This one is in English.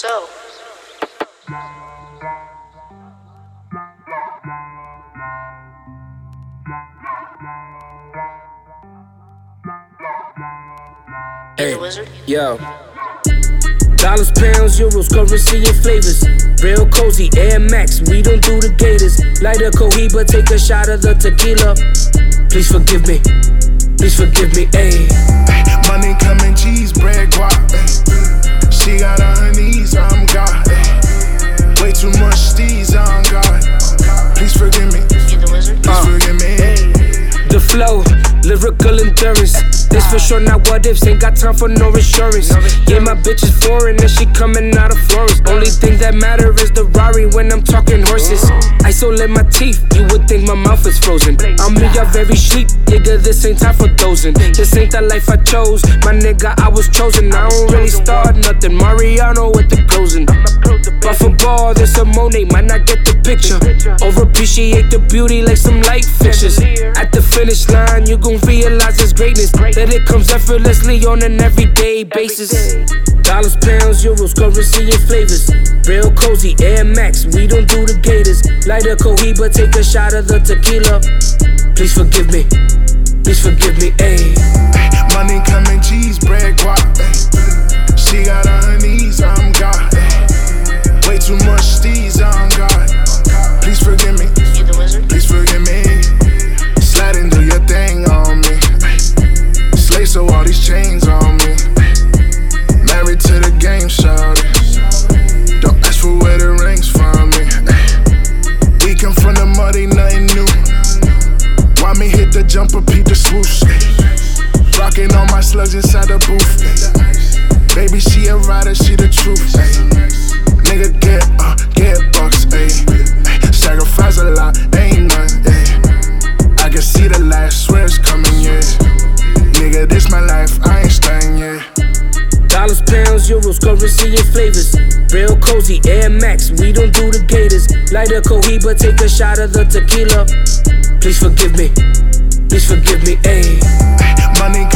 So. Hey, yo. Dollars, pounds, euros, currency and flavors. Real cozy, Air Max, we don't do the gators. Light a cohiba, take a shot of the tequila. Please forgive me, please forgive me, ayy. Flow, lyrical endurance. This for sure, not what ifs. Ain't got time for no insurance. Yeah, my bitch is foreign and she coming out of Florence. Only thing that matter is the Rari when I'm talking horses. I so let my teeth, you would think my mouth is frozen. I'm in you're very sleep, nigga. This ain't time for dozing. This ain't the life I chose, my nigga. I was chosen. I don't really start nothing. Mariano with the closing. Over appreciate the beauty like some light fixtures. At the finish line, you gon' realize its greatness. That it comes effortlessly on an everyday basis. Dollars, pounds, euros, currency and flavors. Real cozy, Air Max, we don't do the gators. Light a cohiba, take a shot of the tequila. Please forgive me, please forgive me, ayy. All these chains on me. Married to the game, shawty. Don't ask for where the rings from me. We come from the muddy, nothing new. Why me hit the jumper, peep the swoosh? Rocking all my slugs inside the booth. Baby, she a rider, she the truth. Dollars, pounds, euros, currency and flavors. Real cozy, Air Max, we don't do the gators. Light a cohiba, take a shot of the tequila. Please forgive me, please forgive me, ayy. Money